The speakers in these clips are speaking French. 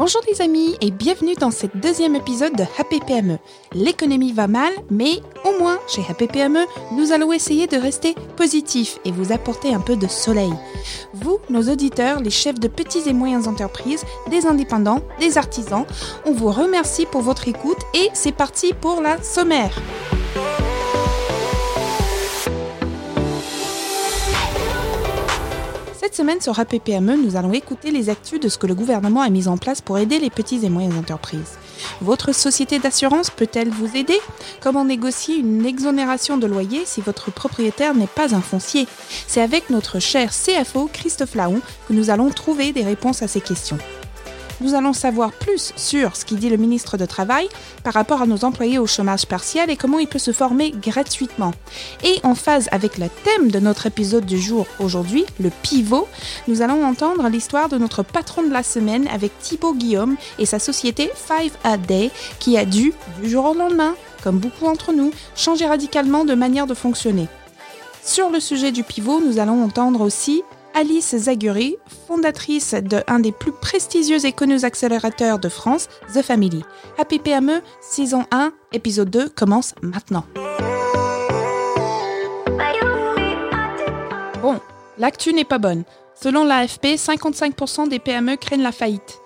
Bonjour les amis et bienvenue dans ce deuxième épisode de Happy PME. L'économie va mal, mais au moins chez Happy PME, nous allons essayer de rester positifs et vous apporter un peu de soleil. Vous, nos auditeurs, les chefs de petites et moyennes entreprises, des indépendants, des artisans, on vous remercie pour votre écoute et c'est parti pour la sommaire. Cette semaine sur APPME, nous allons écouter les actus de ce que le gouvernement a mis en place pour aider les petites et moyennes entreprises. Votre société d'assurance peut-elle vous aider? Comment négocier une exonération de loyer si votre propriétaire n'est pas un foncier? C'est avec notre cher CFO Christophe Laon que nous allons trouver des réponses à ces questions nous allons savoir plus sur ce qu'il dit le ministre de Travail par rapport à nos employés au chômage partiel et comment il peut se former gratuitement. Et en phase avec le thème de notre épisode du jour aujourd'hui, le pivot, nous allons entendre l'histoire de notre patron de la semaine avec Thibaut Guillaume et sa société Five a Day qui a dû, du jour au lendemain, comme beaucoup d'entre nous, changer radicalement de manière de fonctionner. Sur le sujet du pivot, nous allons entendre aussi Alice Zaguri, fondatrice de un des plus prestigieux et connus accélérateurs de France, The Family. Happy PME, saison 1, épisode 2 commence maintenant. Bon, l'actu n'est pas bonne. Selon l'AFP, 55% des PME craignent la faillite.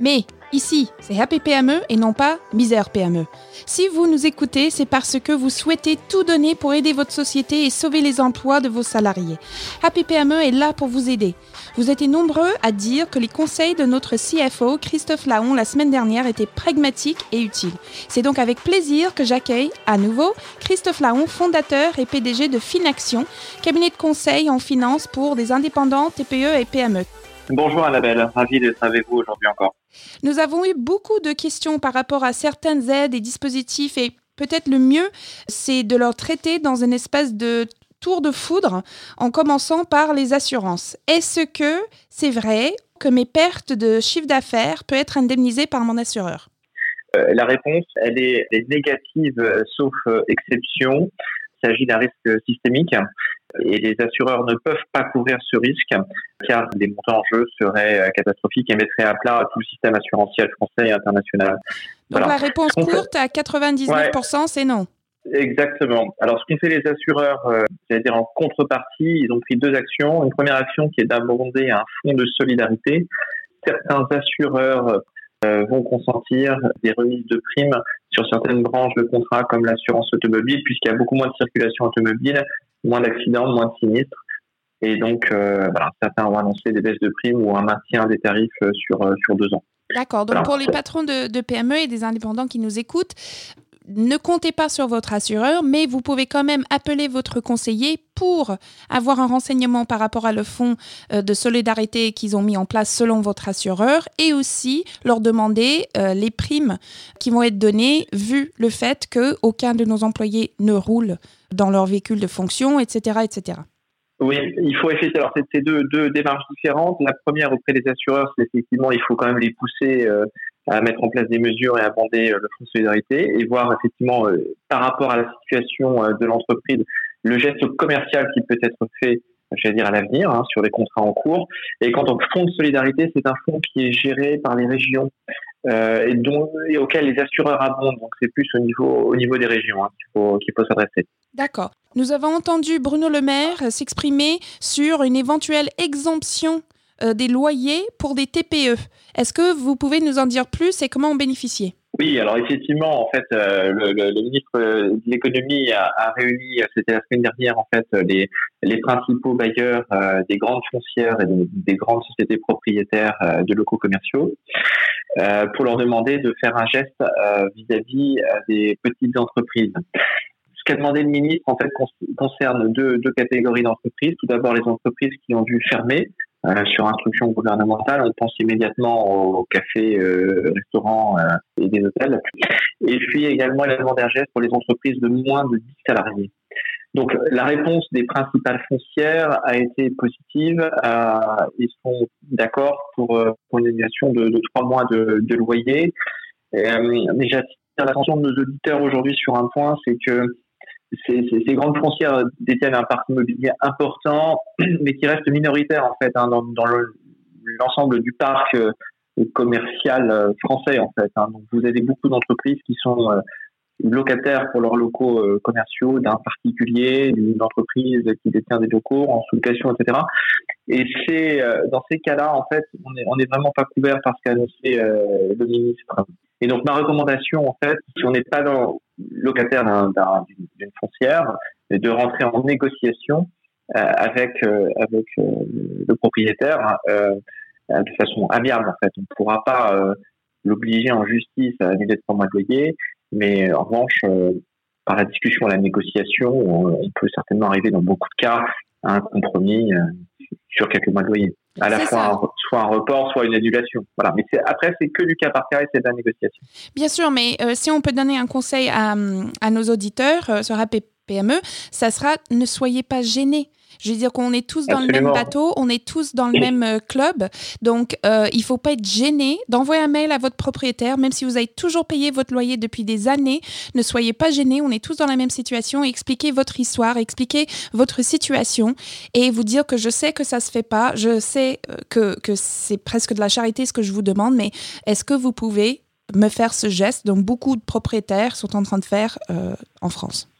Mais Ici, c'est Happy PME et non pas Misère PME. Si vous nous écoutez, c'est parce que vous souhaitez tout donner pour aider votre société et sauver les emplois de vos salariés. Happy PME est là pour vous aider. Vous êtes nombreux à dire que les conseils de notre CFO, Christophe Laon, la semaine dernière étaient pragmatiques et utiles. C'est donc avec plaisir que j'accueille à nouveau Christophe Laon, fondateur et PDG de Finaction, cabinet de conseil en finance pour des indépendants, TPE et PME. Bonjour Annabelle, ravi d'être avec vous aujourd'hui encore. Nous avons eu beaucoup de questions par rapport à certaines aides et dispositifs et peut-être le mieux, c'est de leur traiter dans une espèce de tour de foudre en commençant par les assurances. Est-ce que c'est vrai que mes pertes de chiffre d'affaires peuvent être indemnisées par mon assureur? Euh, La réponse, elle est, négative euh, sauf euh, exception. Il s'agit d'un risque systémique et les assureurs ne peuvent pas couvrir ce risque car les montants en jeu seraient euh, catastrophiques et mettraient à plat tout le système assurantiel français et international. Donc la réponse courte à 99%, c'est non. Exactement. Alors, ce qu'ont fait les assureurs, euh, c'est-à-dire en contrepartie, ils ont pris deux actions. Une première action qui est d'abonder un fonds de solidarité. Certains assureurs euh, vont consentir des remises de primes sur certaines branches de contrat comme l'assurance automobile, puisqu'il y a beaucoup moins de circulation automobile, moins d'accidents, moins de sinistres. Et donc, euh, voilà, certains ont annoncé des baisses de primes ou un maintien des tarifs euh, sur, euh, sur deux ans. D'accord. Donc, pour les patrons de, de, PME et des indépendants qui nous écoutent, ne comptez pas sur votre assureur, mais vous pouvez quand même appeler votre conseiller pour avoir un renseignement par rapport à le fonds de solidarité qu'ils ont mis en place selon votre assureur et aussi leur demander les primes qui vont être données vu le fait qu'aucun de nos employés ne roule dans leur véhicule de fonction, etc. etc. Oui, il faut effectivement. Alors, c'est deux, deux démarches différentes. La première auprès des assureurs, c'est effectivement, il faut quand même les pousser euh, à mettre en place des mesures et à abonder euh, le fonds de solidarité et voir effectivement euh, par rapport à la situation de l'entreprise le geste commercial qui peut être fait j'allais dire à l'avenir, hein, sur les contrats en cours. Et quant au fonds de solidarité, c'est un fonds qui est géré par les régions euh, et, dont, et auquel les assureurs abondent. Donc c'est plus au niveau, au niveau des régions hein, qu'il faut, qu'il faut s'adresser. D'accord. Nous avons entendu Bruno Le Maire s'exprimer sur une éventuelle exemption euh, des loyers pour des TPE. Est-ce que vous pouvez nous en dire plus et comment en bénéficier oui, alors effectivement, en fait, euh, le, ministre de l'économie a, réuni, c'était la semaine dernière, en fait, les, principaux bailleurs euh, des grandes foncières et des, des grandes sociétés propriétaires euh, de locaux commerciaux pour leur demander de faire un geste vis-à-vis des petites entreprises. Ce qu'a demandé le ministre, en fait, concerne deux catégories d'entreprises. Tout d'abord, les entreprises qui ont dû fermer euh, sur instruction gouvernementale, on pense immédiatement aux cafés, euh, restaurants euh, et des hôtels. Et puis également également geste pour les entreprises de moins de 10 salariés. Donc la réponse des principales foncières a été positive. Euh, ils sont d'accord pour, euh, pour, une annulation de, de trois mois de, de loyer. mais j'attire l'attention de nos auditeurs aujourd'hui sur un point, c'est que ces, grandes foncières détiennent un parc immobilier important, mais qui reste minoritaire en fait hein, dans, l'ensemble du parc euh, commercial français en fait. Hein. Donc vous avez beaucoup d'entreprises qui sont locataires pour leurs locaux euh, commerciaux d'un particulier, d'une entreprise qui détient des locaux en sous-location, etc. Et c'est euh, dans ces cas-là, en fait, on n'est vraiment pas couvert par ce qu'a annoncé euh, le ministre. Et donc ma recommandation, en fait, si on n'est pas dans, locataire d'une foncière, de rentrer en négociation avec avec le propriétaire de façon amiable. En fait, on ne pourra pas l'obliger en justice à annuler trois mois mais en revanche, euh, par la discussion, la négociation, on peut certainement arriver dans beaucoup de cas à un compromis euh, sur quelques mois de loyer. À la fois soit un report, soit une annulation. Voilà. Mais après, c'est que du cas par cas et c'est de la négociation. Bien sûr, mais euh, si on peut donner un conseil à, à nos auditeurs sur APPME, ça sera ne soyez pas gênés. Je veux dire qu'on est tous dans le même bateau, on est tous dans le même euh, club. Donc, euh, il ne faut pas être gêné d'envoyer un mail à votre propriétaire, même si vous avez toujours payé votre loyer depuis des années. Ne soyez pas gêné, on est tous dans la même situation. Expliquez votre histoire, expliquez votre situation et vous dire que je sais que ça ne se fait pas, je sais euh, que, que c'est presque de la charité ce que je vous demande, mais est-ce que vous pouvez me faire ce geste? Dont beaucoup de propriétaires sont en train de faire en France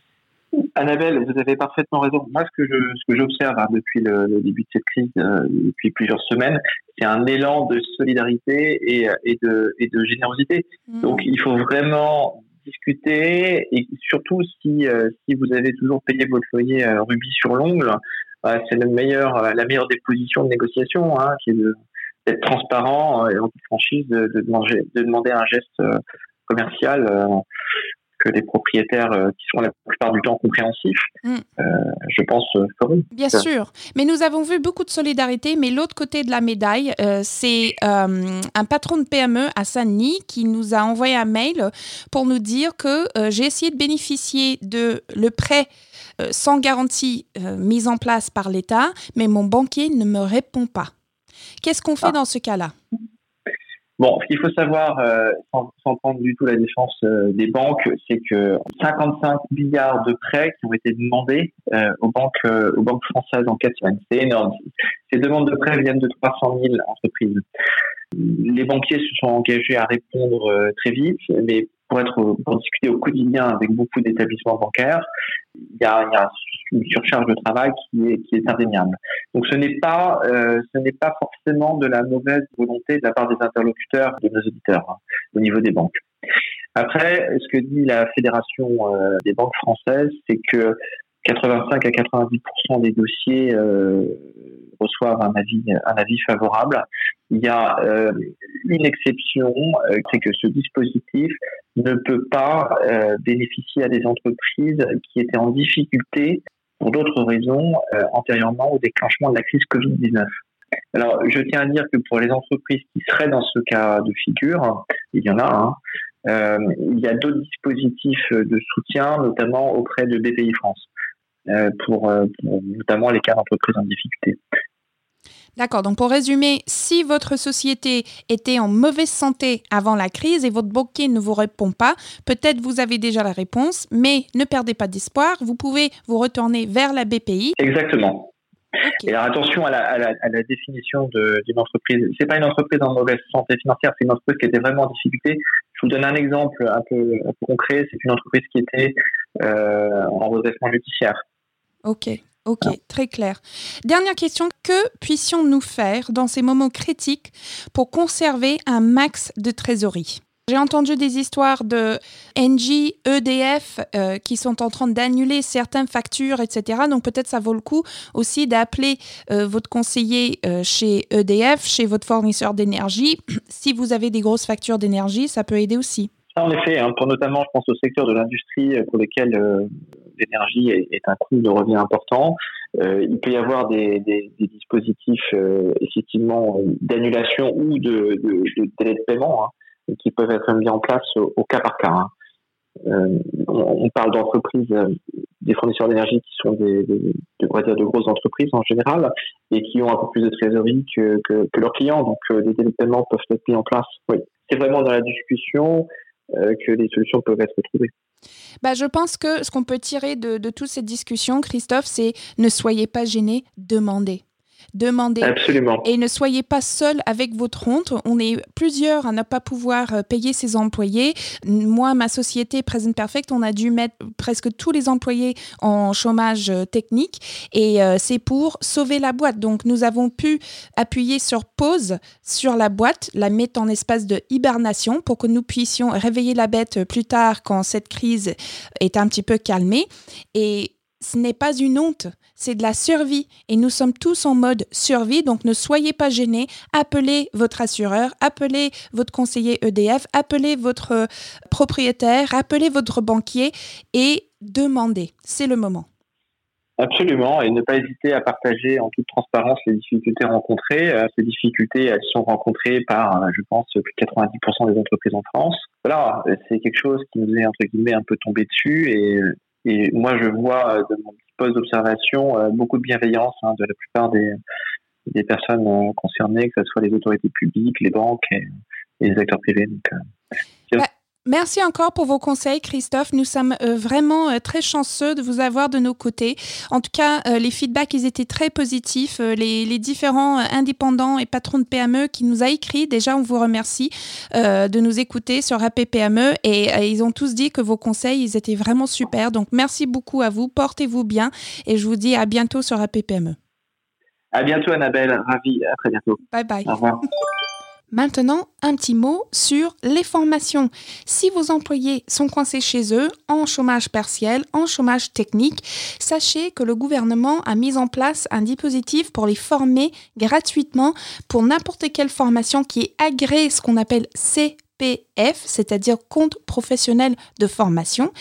Annabelle, vous avez parfaitement raison. Moi, ce que je, ce que j'observe hein, depuis le, début de cette crise, euh, depuis plusieurs semaines, c'est un élan de solidarité et, et de, et de générosité. Mmh. Donc, il faut vraiment discuter et surtout si, euh, si vous avez toujours payé votre loyer euh, rubis sur l'ongle, c'est la meilleure, la meilleure des positions de négociation, hein, qui est d'être transparent et en toute franchise, de, de, demander, de demander un geste commercial que les propriétaires euh, qui sont la plupart du temps compréhensifs, mm. euh, je pense euh, Bien sûr, mais nous avons vu beaucoup de solidarité, mais l'autre côté de la médaille, c'est un patron de PME à Saint-Denis qui nous a envoyé un mail pour nous dire que j'ai essayé de bénéficier de le prêt sans garantie mis en place par l'État, mais mon banquier ne me répond pas. Qu'est-ce qu'on fait ah. dans ce cas-là? Bon, ce qu'il faut savoir, euh, sans, sans, prendre du tout la défense euh, des banques, c'est que 55 milliards de prêts qui ont été demandés euh, aux banques, aux banques françaises en quatre semaines, c'est énorme. Ces demandes de prêts viennent de 300 000 entreprises. Les banquiers se sont engagés à répondre très vite, mais pour être pour discuter au quotidien avec beaucoup d'établissements bancaires, il y, a, il y a, une surcharge de travail qui est, qui est indéniable. Donc ce n'est pas euh, ce n'est pas forcément de la mauvaise volonté de la part des interlocuteurs de nos auditeurs hein, au niveau des banques. Après, ce que dit la fédération euh, des banques françaises, c'est que 85 à 90% des dossiers euh, reçoivent un avis, un avis favorable. Il y a euh, une exception, euh, c'est que ce dispositif ne peut pas euh, bénéficier à des entreprises qui étaient en difficulté pour d'autres raisons antérieurement au déclenchement de la crise Covid-19. Alors, je tiens à dire que pour les entreprises qui seraient dans ce cas de figure, il y en a, hein, il y a d'autres dispositifs de soutien, notamment auprès de BPI France. pour, notamment les cas d'entreprises en difficulté. D'accord, donc pour résumer, si votre société était en mauvaise santé avant la crise et votre banquier ne vous répond pas, peut-être vous avez déjà la réponse, mais ne perdez pas d'espoir, vous pouvez vous retourner vers la BPI. Exactement. Et alors attention à la, définition d'une entreprise. C'est pas une entreprise en mauvaise santé financière, c'est une entreprise qui était vraiment en difficulté. Je vous donne un exemple un peu, concret. C'est une entreprise qui était euh, en redressement judiciaire. Ok. Ok, très clair. Dernière question, que puissions-nous faire dans ces moments critiques pour conserver un max de trésorerie? J'ai entendu des histoires de NG, EDF euh, qui sont en train d'annuler certaines factures, etc. Donc peut-être ça vaut le coup aussi d'appeler euh, votre conseiller euh, chez EDF, chez votre fournisseur d'énergie. si vous avez des grosses factures d'énergie, ça peut aider aussi. En effet, hein, pour notamment, je pense au secteur de l'industrie pour lequel l'énergie est, un coût de revient important. Euh, il peut y avoir des, dispositifs euh, effectivement d'annulation ou de, délai de paiement hein, qui peuvent être mis en place au, cas par cas. Hein. Euh, on, parle d'entreprises, des fournisseurs d'énergie qui sont des, on va dire de grosses entreprises en général et qui ont un peu plus de trésorerie que, leurs clients. Donc, des délais de paiement peuvent être mis en place. C'est vraiment dans la discussion. Euh, que les solutions peuvent être trouvées. Bah, je pense que ce qu'on peut tirer de, de toute cette discussion, Christophe, c'est ne soyez pas gênés, demandez. Demandez. Absolument. Et ne soyez pas seul avec votre honte. On est plusieurs à ne pas pouvoir euh, payer ses employés. Moi, ma société Present Perfect, on a dû mettre presque tous les employés en chômage euh, technique et euh, c'est pour sauver la boîte. Donc, nous avons pu appuyer sur pause sur la boîte, la mettre en espace de hibernation pour que nous puissions réveiller la bête plus tard quand cette crise est un petit peu calmée. Et ce n'est pas une honte, c'est de la survie. Et nous sommes tous en mode survie, donc ne soyez pas gênés. Appelez votre assureur, appelez votre conseiller EDF, appelez votre euh, propriétaire, appelez votre banquier et demandez. C'est le moment. Absolument, et ne pas hésiter à partager en toute transparence les difficultés rencontrées. Euh, ces difficultés, elles sont rencontrées par, euh, je pense, plus de 90% des entreprises en France. Voilà, c'est quelque chose qui nous est entre guillemets un peu tombé dessus, et et moi, je vois euh, de mon petit poste d'observation euh, beaucoup de bienveillance hein, de la plupart des, des personnes euh, concernées, que ce soit les autorités publiques, les banques et, les acteurs privés. Donc, Merci encore pour vos conseils, Christophe. Nous sommes euh, vraiment euh, très chanceux de vous avoir de nos côtés. En tout cas, euh, les feedbacks, ils étaient très positifs. Les, différents indépendants et patrons de PME qui nous a écrit, déjà, on vous remercie de nous écouter sur APPME et, et ils ont tous dit que vos conseils, ils étaient vraiment super. Donc, merci beaucoup à vous. Portez-vous bien et je vous dis à bientôt sur APPME. À bientôt, Annabelle. Ravi. À très bientôt. Bye bye. Au revoir. Maintenant, un petit mot sur les formations. Si vos employés sont coincés chez eux, en chômage partiel, en chômage technique, sachez que le gouvernement a mis en place un dispositif pour les former gratuitement pour n'importe quelle formation qui est agréée, ce qu'on appelle C'est-à-dire compte professionnel de formation,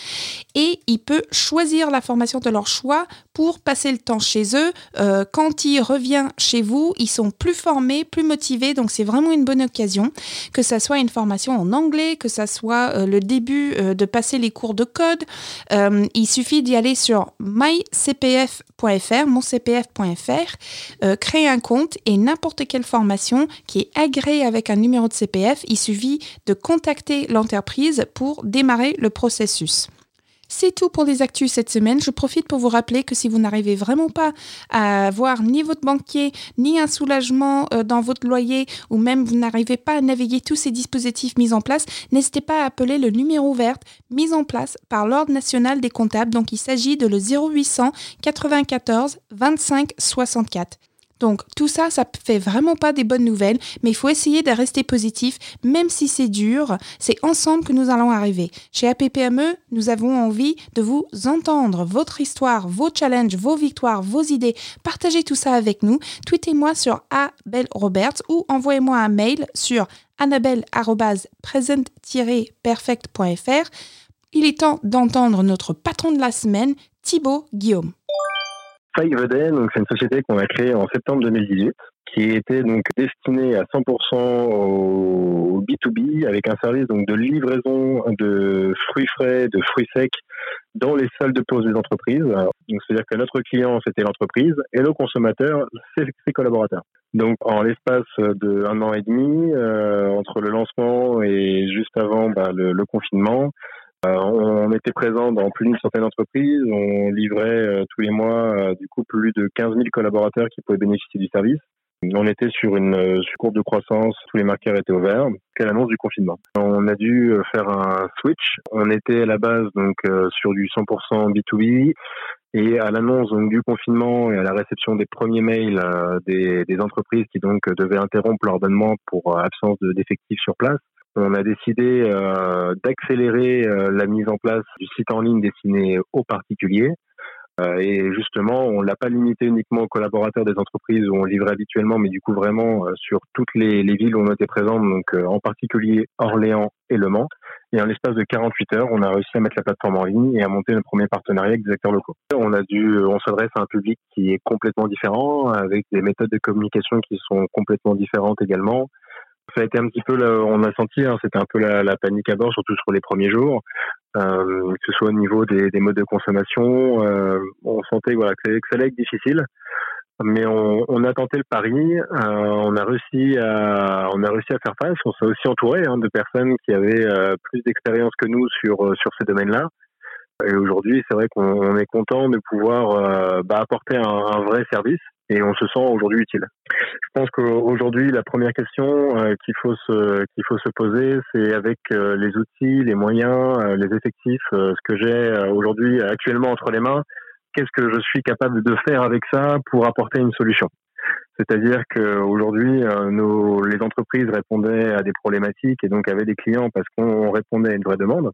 et il peut choisir la formation de leur choix pour passer le temps chez eux. Euh, quand il revient chez vous, ils sont plus formés, plus motivés, donc c'est vraiment une bonne occasion, que ça soit une formation en anglais, que ça soit euh, le début euh, de passer les cours de code. il suffit d'y aller sur mycpf.fr, moncpf.fr, créer un compte et n'importe quelle formation qui est agréée avec un numéro de CPF, il suffit de contacter l'entreprise pour démarrer le processus. C'est tout pour les actus cette semaine. Je profite pour vous rappeler que si vous n'arrivez vraiment pas à avoir ni votre banquier, ni un soulagement euh, dans votre loyer, ou même vous n'arrivez pas à naviguer tous ces dispositifs mis en place, n'hésitez pas à appeler le numéro vert mis en place par l'Ordre national des comptables. Donc il s'agit de le 0800 94 25 64. Donc tout ça, ça fait vraiment pas des bonnes nouvelles, mais il faut essayer de rester positif, même si c'est dur. C'est ensemble que nous allons arriver. Chez APPME, nous avons envie de vous entendre, votre histoire, vos challenges, vos victoires, vos idées. Partagez tout ça avec nous. Tweetez-moi sur Abel Roberts ou envoyez-moi un mail sur annabelle-present-perfect.fr. Il est temps d'entendre notre patron de la semaine, Thibaut Guillaume. Five donc c'est une société qu'on a créée en septembre 2018 qui était donc destinée à 100% au B2B avec un service donc de livraison de fruits frais, de fruits secs dans les salles de pause des entreprises. Donc c'est-à-dire que notre client c'était l'entreprise et le consommateur c'est ses collaborateurs. Donc en l'espace de un an et demi euh, entre le lancement et juste avant bah, le, le confinement, on était présent dans plus d'une centaine d'entreprises. On livrait euh, tous les mois euh, du coup plus de 15 000 collaborateurs qui pouvaient bénéficier du service. On était sur une courbe de croissance, tous les marqueurs étaient ouverts, qu'à l'annonce du confinement. On a dû faire un switch. On était à la base donc sur du 100% B2B et à l'annonce du confinement et à la réception des premiers mails des, des entreprises qui donc devaient interrompre leur abonnement pour absence d'effectifs sur place, on a décidé euh, d'accélérer euh, la mise en place du site en ligne destiné aux particuliers. Euh, et justement, on l'a pas limité uniquement aux collaborateurs des entreprises où on livrait habituellement, mais du coup vraiment sur toutes les, villes où on était présent, donc en particulier Orléans et Le Mans. Et en l'espace de 48 heures, on a réussi à mettre la plateforme en ligne et à monter le premier partenariat avec des acteurs locaux. On a dû, on s'adresse à un public qui est complètement différent, avec des méthodes de communication qui sont complètement différentes également, ça a été un petit peu, on a senti, hein, c'était un peu la, panique à bord, surtout sur les premiers jours, euh, que ce soit au niveau des, modes de consommation. Euh, on sentait voilà, que, ça allait être difficile, mais on, a tenté le pari. Euh, on a réussi à, on a réussi à faire face. On s'est aussi entouré hein, de personnes qui avaient plus d'expérience que nous sur sur ces domaines-là. Et aujourd'hui, c'est vrai qu'on est content de pouvoir bah, apporter un, un, vrai service et on se sent aujourd'hui utile. Je pense qu'aujourd'hui, la première question qu'il faut se qu'il faut se poser, c'est avec les outils, les moyens, les effectifs, ce que j'ai aujourd'hui actuellement entre les mains, qu'est-ce que je suis capable de faire avec ça pour apporter une solution? C'est-à-dire qu'aujourd'hui, euh, les entreprises répondaient à des problématiques et donc avaient des clients parce qu'on répondait à une vraie demande.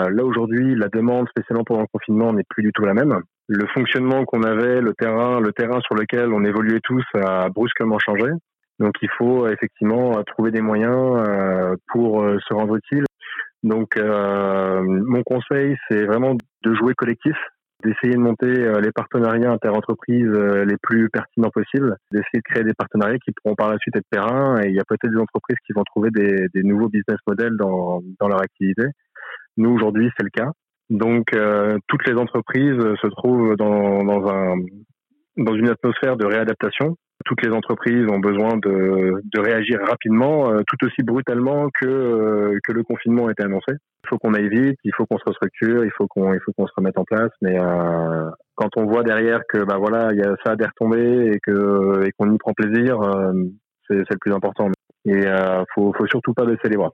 Euh, là aujourd'hui, la demande, spécialement pendant le confinement, n'est plus du tout la même. Le fonctionnement qu'on avait, le terrain, le terrain sur lequel on évoluait tous, a brusquement changé. Donc il faut effectivement trouver des moyens euh, pour se rendre utile. Donc mon conseil, c'est vraiment de jouer collectif, d'essayer de monter euh, les partenariats interentreprises euh, les plus pertinents possibles, d'essayer de créer des partenariats qui pourront par la suite être pérennes et il y a peut-être des entreprises qui vont trouver des, des nouveaux business models dans, dans leur activité. Nous, aujourd'hui, c'est le cas. Donc, euh, toutes les entreprises se trouvent dans, dans, un, dans une atmosphère de réadaptation toutes les entreprises ont besoin de, de réagir rapidement, euh, tout aussi brutalement que, euh, que le confinement a été annoncé. Il faut qu'on aille vite, il faut qu'on se restructure, il faut qu'on il se remette en place. Mais euh, quand on voit derrière que bah voilà, il y a ça à des retombées et que et qu'on y prend plaisir, c'est le plus important. Et faut faut surtout pas baisser les bras.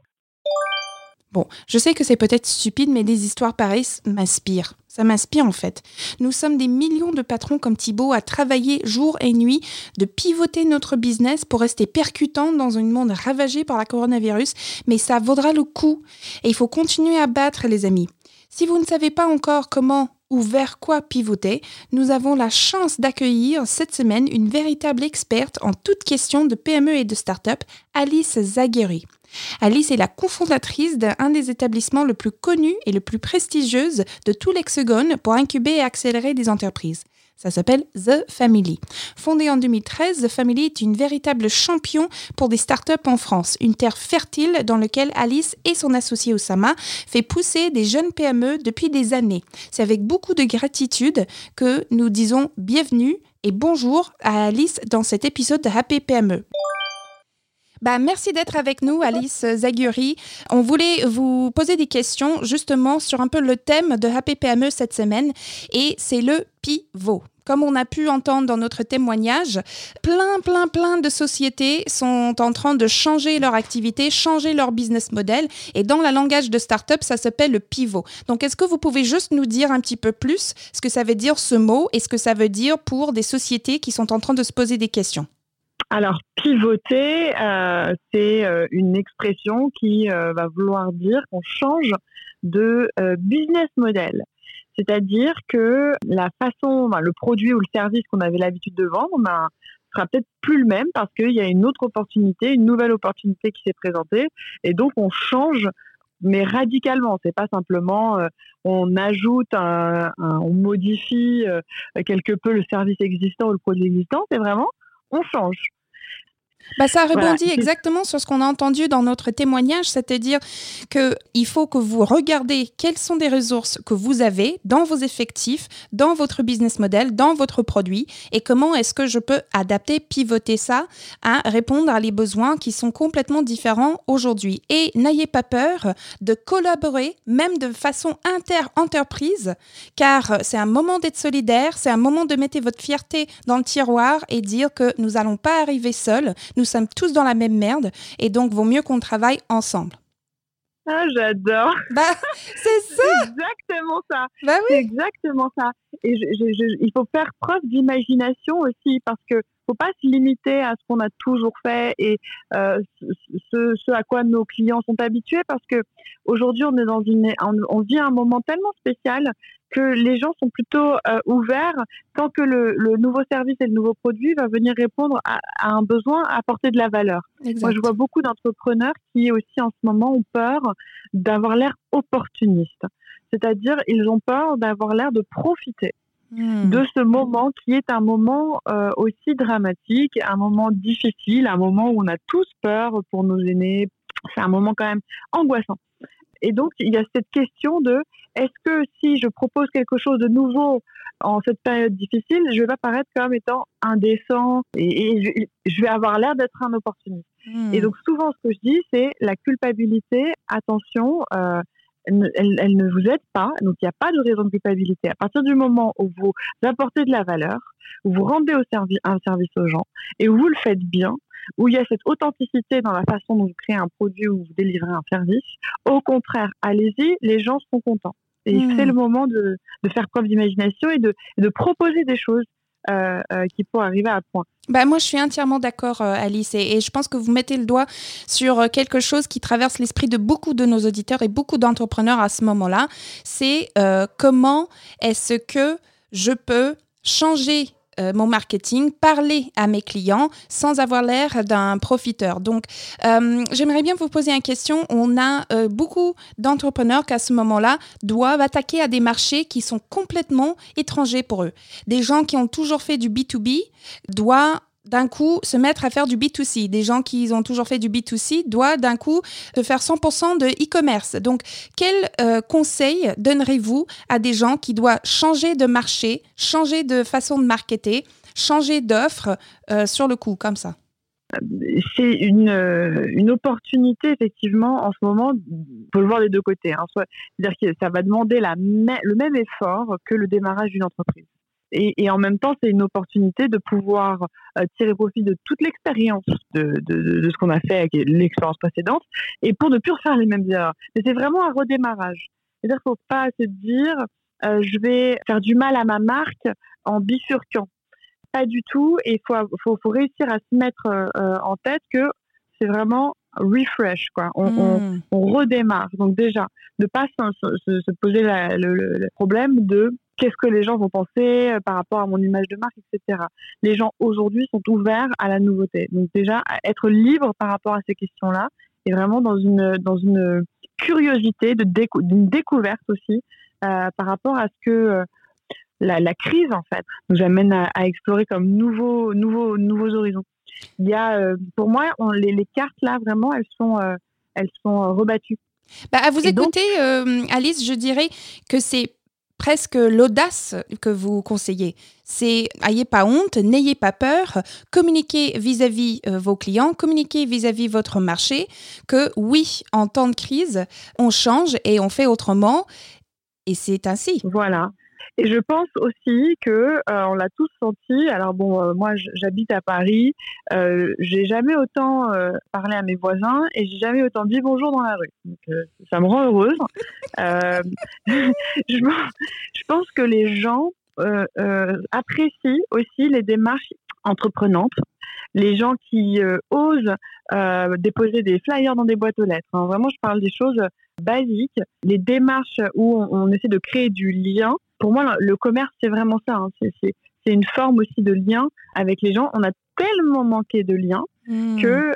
Bon, je sais que c'est peut-être stupide, mais des histoires pareilles m'inspirent. Ça m'inspire en fait. Nous sommes des millions de patrons comme Thibault à travailler jour et nuit, de pivoter notre business pour rester percutant dans un monde ravagé par la coronavirus, mais ça vaudra le coup. Et il faut continuer à battre les amis. Si vous ne savez pas encore comment ou vers quoi pivoter, nous avons la chance d'accueillir cette semaine une véritable experte en toutes questions de PME et de start-up, Alice Zagueri. Alice est la cofondatrice d'un des établissements le plus connus et le plus prestigieux de tout l'Hexagone pour incuber et accélérer des entreprises. Ça s'appelle The Family. Fondée en 2013, The Family est une véritable champion pour des startups en France, une terre fertile dans laquelle Alice et son associé Osama fait pousser des jeunes PME depuis des années. C'est avec beaucoup de gratitude que nous disons bienvenue et bonjour à Alice dans cet épisode de Happy PME. Bah, merci d'être avec nous, Alice Zaguri. On voulait vous poser des questions justement sur un peu le thème de Happy PME cette semaine et c'est le pivot. Comme on a pu entendre dans notre témoignage, plein, plein, plein de sociétés sont en train de changer leur activité, changer leur business model. Et dans le langage de start-up, ça s'appelle le pivot. Donc, est-ce que vous pouvez juste nous dire un petit peu plus ce que ça veut dire ce mot et ce que ça veut dire pour des sociétés qui sont en train de se poser des questions? Alors, pivoter, euh, c'est euh, une expression qui euh, va vouloir dire qu'on change de business model. C'est-à-dire que la façon, le produit ou le service qu'on avait l'habitude de vendre, ben, sera peut-être plus le même parce qu'il y a une autre opportunité, une nouvelle opportunité qui s'est présentée, et donc on change mais radicalement. C'est pas simplement on ajoute, on modifie quelque peu le service existant ou le produit existant. C'est vraiment on change. Bah, ça rebondit exactement sur ce qu'on a entendu dans notre témoignage, c'est-à-dire qu'il faut que vous regardez quelles sont des ressources que vous avez dans vos effectifs, dans votre business model, dans votre produit, et comment est-ce que je peux adapter, pivoter ça à répondre à les besoins qui sont complètement différents aujourd'hui. Et n'ayez pas peur de collaborer, même de façon inter-entreprise, car c'est un moment d'être solidaire, c'est un moment de mettre votre fierté dans le tiroir et dire que nous n'allons pas arriver seuls nous sommes tous dans la même merde et donc vaut mieux qu'on travaille ensemble. Ah, j'adore. Bah, c'est ça. exactement ça. Bah oui. C'est exactement ça. Et il faut faire preuve d'imagination aussi parce que faut pas se limiter à ce qu'on a toujours fait et euh, ce, ce, à quoi nos clients sont habitués parce que aujourd'hui on est dans une on vit un moment tellement spécial que les gens sont plutôt euh, ouverts tant que le, le, nouveau service et le nouveau produit va venir répondre à, un besoin, apporter de la valeur. Moi, je vois beaucoup d'entrepreneurs qui aussi en ce moment ont peur d'avoir l'air opportuniste. C'est-à-dire, ils ont peur d'avoir l'air de profiter hmm. de ce moment qui est un moment euh, aussi dramatique, un moment difficile, un moment où on a tous peur pour nos aînés. C'est un moment quand même angoissant. Et donc, il y a cette question de est-ce que si je propose quelque chose de nouveau en cette période difficile, je vais pas paraître comme étant indécent et, je, vais avoir l'air d'être un opportuniste. Hmm. Et donc, souvent, ce que je dis, c'est la culpabilité, attention, euh, elle, ne vous aide pas, donc il n'y a pas de raison de culpabilité. À partir du moment où vous apportez de la valeur, où vous rendez au un service aux gens et où vous le faites bien, où il y a cette authenticité dans la façon dont vous créez un produit ou vous délivrez un service, au contraire, allez-y, les gens seront contents. Et hmm. c'est le moment de, faire preuve d'imagination et de, proposer des choses euh, euh, qui pourraient arriver à point. Bah moi, je suis entièrement d'accord, euh, Alice, et, je pense que vous mettez le doigt sur quelque chose qui traverse l'esprit de beaucoup de nos auditeurs et beaucoup d'entrepreneurs à ce moment-là. C'est comment est-ce que je peux changer euh, mon marketing, parler à mes clients sans avoir l'air d'un profiteur. Donc, euh, j'aimerais bien vous poser une question. On a euh, beaucoup d'entrepreneurs qui, à ce moment-là, doivent attaquer à des marchés qui sont complètement étrangers pour eux. Des gens qui ont toujours fait du B2B doivent d'un coup se mettre à faire du B2C. Des gens qui ont toujours fait du B2C doivent d'un coup faire 100% de e-commerce. Donc, quel euh, conseil donnerez-vous à des gens qui doivent changer de marché, changer de façon de marketer, changer d'offre euh, sur le coup, comme ça? C'est une, euh, opportunité effectivement en ce moment, il faut le voir des deux côtés. Hein. C'est-à-dire que ça va demander le même effort que le démarrage d'une entreprise. Et, en même temps, c'est une opportunité de pouvoir euh, tirer profit de toute l'expérience de, ce qu'on a fait avec l'expérience précédente et pour ne plus refaire les mêmes erreurs. Mais c'est vraiment un redémarrage. C'est-à-dire qu'il ne faut pas se dire euh, je vais faire du mal à ma marque en bifurquant. Pas du tout. Et il faut, faut, réussir à se mettre euh, en tête que c'est vraiment refresh, quoi. On, hmm. redémarre. Donc déjà, ne pas se, poser le, problème de qu'est-ce que les gens vont penser euh, par rapport à mon image de marque, etc. Les gens aujourd'hui sont ouverts à la nouveauté. Donc déjà, être libre par rapport à ces questions-là et vraiment dans une, dans une curiosité, de d'une découverte aussi euh, par rapport à ce que euh, la, crise, en fait, nous amène à, explorer comme nouveaux, nouveaux, nouveaux horizons. Il y a, pour moi, les, les, cartes là, vraiment, elles sont, elles sont rebattues. Bah, à vous écouter, Alice, je dirais que c'est presque l'audace que vous conseillez. C'est ayez pas honte, n'ayez pas peur, communiquez vis-à-vis euh, vos clients, communiquez vis-à-vis votre marché, que oui, en temps de crise, on change et on fait autrement. Et c'est ainsi. Voilà. Et je pense aussi que euh, on l'a tous senti. Alors bon, euh, moi j'habite à Paris, euh, j'ai jamais autant euh, parlé à mes voisins et j'ai jamais autant dit bonjour dans la rue. Donc, ça me rend heureuse. je, je, pense que les gens apprécient aussi les démarches entreprenantes les gens qui osent déposer des flyers dans des boîtes aux lettres. Hein. Vraiment, je parle des choses basiques, les démarches où on, on, essaie de créer du lien pour moi, le commerce, c'est vraiment ça. Hein. C'est une forme aussi de lien avec les gens. On a tellement manqué de liens hmm. que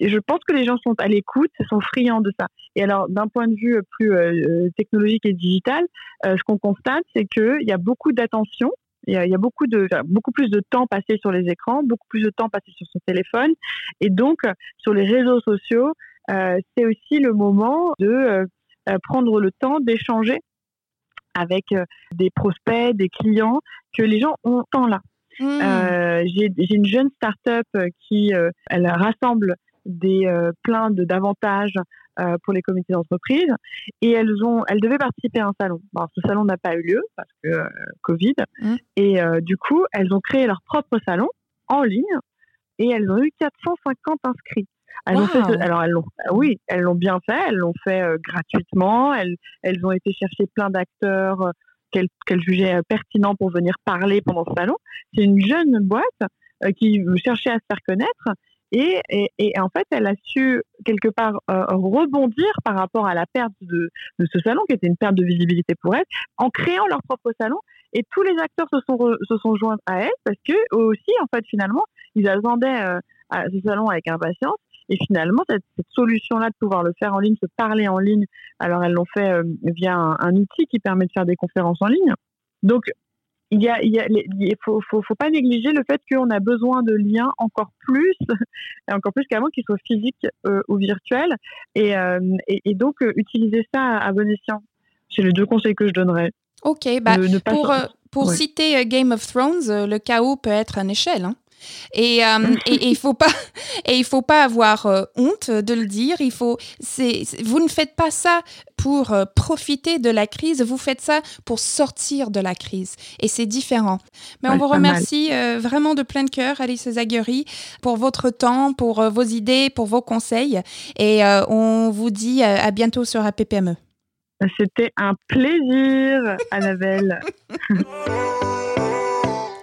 je pense que les gens sont à l'écoute, sont friands de ça. Et alors, d'un point de vue plus euh, technologique et digital, euh, ce qu'on constate, c'est qu'il y a beaucoup d'attention. Il y, a, beaucoup de beaucoup plus de temps passé sur les écrans, beaucoup plus de temps passé sur son téléphone, et donc sur les réseaux sociaux, euh, c'est aussi le moment de prendre le temps d'échanger avec euh, des prospects, des clients que les gens ont tant là. Mmh. Euh, j'ai une jeune start-up euh, qui elle rassemble des plein de d'avantages pour les comités d'entreprise et elles ont elles devaient participer à un salon. Bon, ce salon n'a pas eu lieu parce que Covid mmh. et du coup elles ont créé leur propre salon en ligne et elles ont eu 450 inscrits. Elles ont fait, alors elles l'ont, oui, elles l'ont bien fait. Elles l'ont fait euh, gratuitement. Elles, elles ont été chercher plein d'acteurs euh, qu'elles, jugeaient euh, pertinents pour venir parler pendant ce salon. C'est une jeune boîte qui cherchait à se faire connaître. Et, et, et, en fait, elle a su quelque part rebondir par rapport à la perte de, de, ce salon, qui était une perte de visibilité pour elle, en créant leur propre salon. Et tous les acteurs se sont, se sont joints à elle parce que aussi, en fait, finalement, ils attendaient à ce salon avec impatience. Et finalement, cette, solution-là de pouvoir le faire en ligne, se parler en ligne, alors elles l'ont fait euh, via un, outil qui permet de faire des conférences en ligne. Donc, il y a, il faut, faut, faut, pas négliger le fait qu'on a besoin de liens encore plus, encore plus qu'avant, qu'ils soient physiques euh, ou virtuels, et, euh, et, donc utiliser ça à, bon escient. C'est les deux conseils que je donnerais. Ok, bah, pour, pour citer Game of Thrones, le chaos peut être une échelle. Hein et euh, il faut pas et il faut pas avoir euh, honte de le dire. Il faut c'est vous ne faites pas ça pour euh, profiter de la crise, vous faites ça pour sortir de la crise. Et c'est différent. Mais on vous remercie vraiment de plein de cœur, Alice Zaguery, pour votre temps, pour vos idées, pour vos conseils. Et on vous dit à bientôt sur APPME. C'était un plaisir, Annabelle.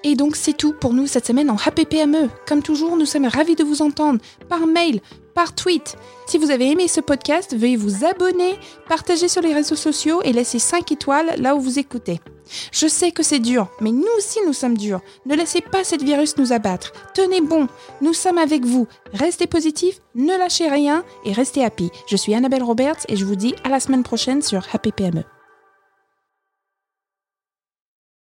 Et donc c'est tout pour nous cette semaine en HPPME. Comme toujours, nous sommes ravis de vous entendre par mail, par tweet. Si vous avez aimé ce podcast, veuillez vous abonner, partager sur les réseaux sociaux et laisser 5 étoiles là où vous écoutez. Je sais que c'est dur, mais nous aussi nous sommes durs. Ne laissez pas cette virus nous abattre. Tenez bon, nous sommes avec vous. Restez positifs, ne lâchez rien et restez happy. Je suis Annabelle Roberts et je vous dis à la semaine prochaine sur Happy.